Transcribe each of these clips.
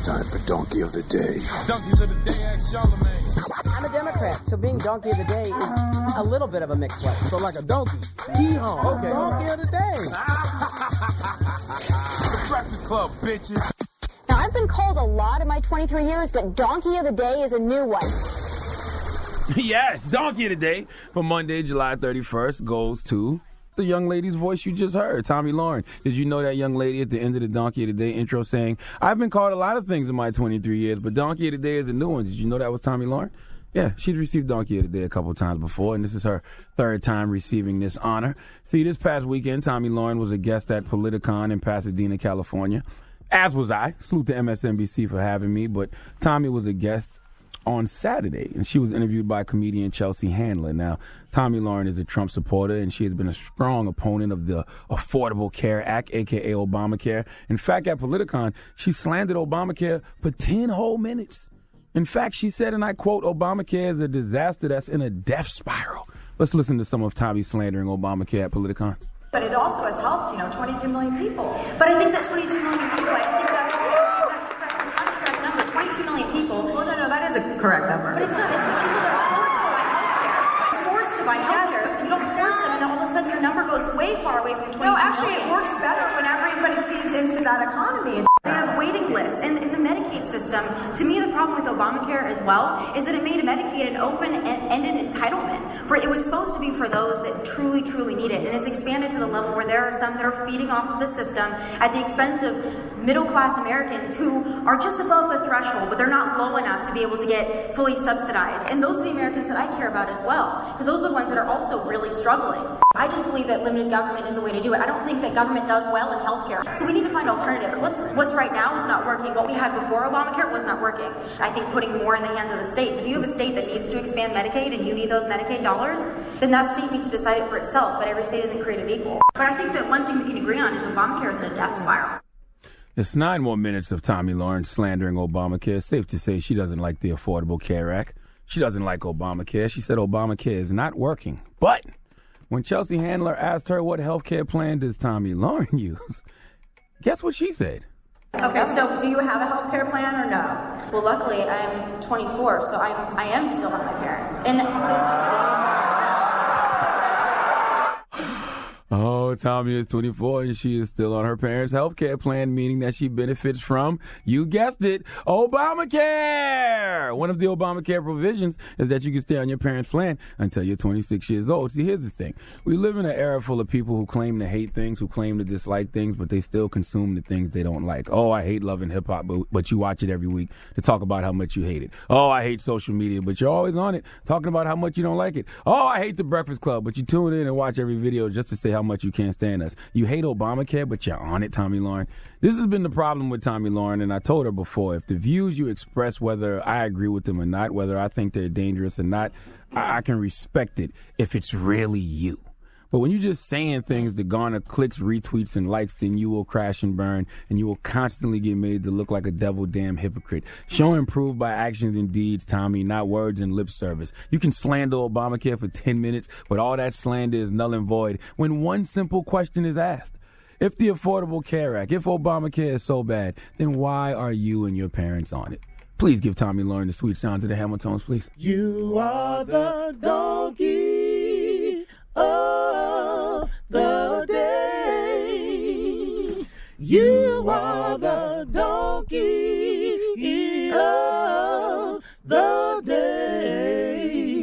It's time for Donkey of the Day. Donkeys of the Day, ask Charlemagne. I'm a Democrat, so being Donkey of the Day is a little bit of a mixed blessing. So like a donkey. Hee-haw. Okay. Donkey of the Day. the Breakfast Club, bitches. Now, I've been called a lot in my 23 years, but Donkey of the Day is a new one. yes, Donkey of the Day for Monday, July 31st goes to the young lady's voice you just heard, Tomi Lahren. Did you know that young lady at the end of the Donkey of the Day intro saying, I've been called a lot of things in my 23 years, but Donkey of the Day is a new one. Did you know that was Tomi Lahren? Yeah, she'd received Donkey of the Day a couple times before, and this is her third time receiving this honor. See, this past weekend, Tomi Lahren was a guest at Politicon in Pasadena, California as was I. Salute to MSNBC for having me, but Tomi was a guest on Saturday, and she was interviewed by comedian Chelsea Handler. Now, Tomi Lahren is a Trump supporter, and she has been a strong opponent of the Affordable Care Act, aka Obamacare. In fact, at Politicon, she slandered Obamacare for 10 whole minutes. In fact, she said, and I quote, Obamacare is a disaster that's in a death spiral. Let's listen to some of Tomi slandering Obamacare at Politicon. But it also has helped, you know, 22 million people. But I think that 22 million people, I think 2 million people. Well, no, no, that is a correct number. But it's not. It's the people that are forced to buy healthcare. Forced to buy healthcare, so you don't force them, and then all of a sudden your number goes way far away from 20 million. No, actually, million. it works better when everybody feeds into that economy. They have waiting lists. And in the Medicaid system, to me, the problem with Obamacare as well is that it made Medicaid an open and ended entitlement. For it was supposed to be for those that truly, truly need it. And it's expanded to the level where there are some that are feeding off of the system at the expense of middle class Americans who are just above the threshold, but they're not low enough to be able to get fully subsidized. And those are the Americans that I care about as well, because those are the ones that are also really struggling. I just believe that limited government is the way to do it. I don't think that government does well in healthcare. So we need to find alternatives. What's what's right now is not working. What we had before Obamacare was not working. I think putting more in the hands of the states. If you have a state that needs to expand Medicaid and you need those Medicaid dollars, then that state needs to decide it for itself. But every state isn't created equal. But I think that one thing we can agree on is Obamacare is in a death spiral. It's nine more minutes of Tomi Lawrence slandering Obamacare. Safe to say she doesn't like the Affordable Care Act. She doesn't like Obamacare. She said Obamacare is not working. But when Chelsea Handler asked her what health care plan does Tomi Lahren use, guess what she said? Okay, so do you have a health care plan or no? Well, luckily I'm 24, so I'm I am still with my parents, and. Oh, Tomi is 24 and she is still on her parents' health care plan, meaning that she benefits from, you guessed it, Obamacare! One of the Obamacare provisions is that you can stay on your parents' plan until you're 26 years old. See, here's the thing. We live in an era full of people who claim to hate things, who claim to dislike things, but they still consume the things they don't like. Oh, I hate loving hip hop, but, but you watch it every week to talk about how much you hate it. Oh, I hate social media, but you're always on it talking about how much you don't like it. Oh, I hate the Breakfast Club, but you tune in and watch every video just to say how much you can't stand us. You hate Obamacare, but you're on it, Tomi Lahren. This has been the problem with Tomi Lahren, and I told her before if the views you express, whether I agree with them or not, whether I think they're dangerous or not, I, I can respect it if it's really you. But when you're just saying things to garner clicks, retweets, and likes, then you will crash and burn, and you will constantly get made to look like a devil damn hypocrite. Show and prove by actions and deeds, Tomi, not words and lip service. You can slander Obamacare for 10 minutes, but all that slander is null and void when one simple question is asked. If the Affordable Care Act, if Obamacare is so bad, then why are you and your parents on it? Please give Tomi Lahren the sweet sound to the Hamiltones, please. You are the donkey You are the donkey of the day.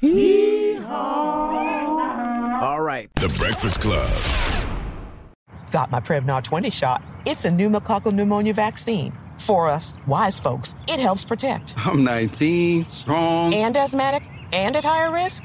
Hee-haw. All right. The Breakfast Club. Got my Prevnar 20 shot. It's a pneumococcal pneumonia vaccine. For us, wise folks, it helps protect. I'm 19, strong. And asthmatic and at higher risk?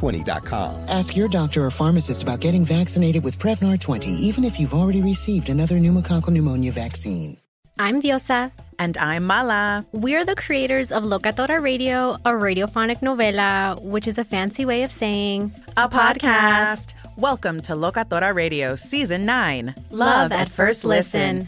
Prevnar20.com. Ask your doctor or pharmacist about getting vaccinated with Prevnar 20, even if you've already received another pneumococcal pneumonia vaccine. I'm Diosa. And I'm Mala. We're the creators of Locatora Radio, a radiophonic novela, which is a fancy way of saying A podcast. Welcome to Locatora Radio Season 9 Love at First Listen.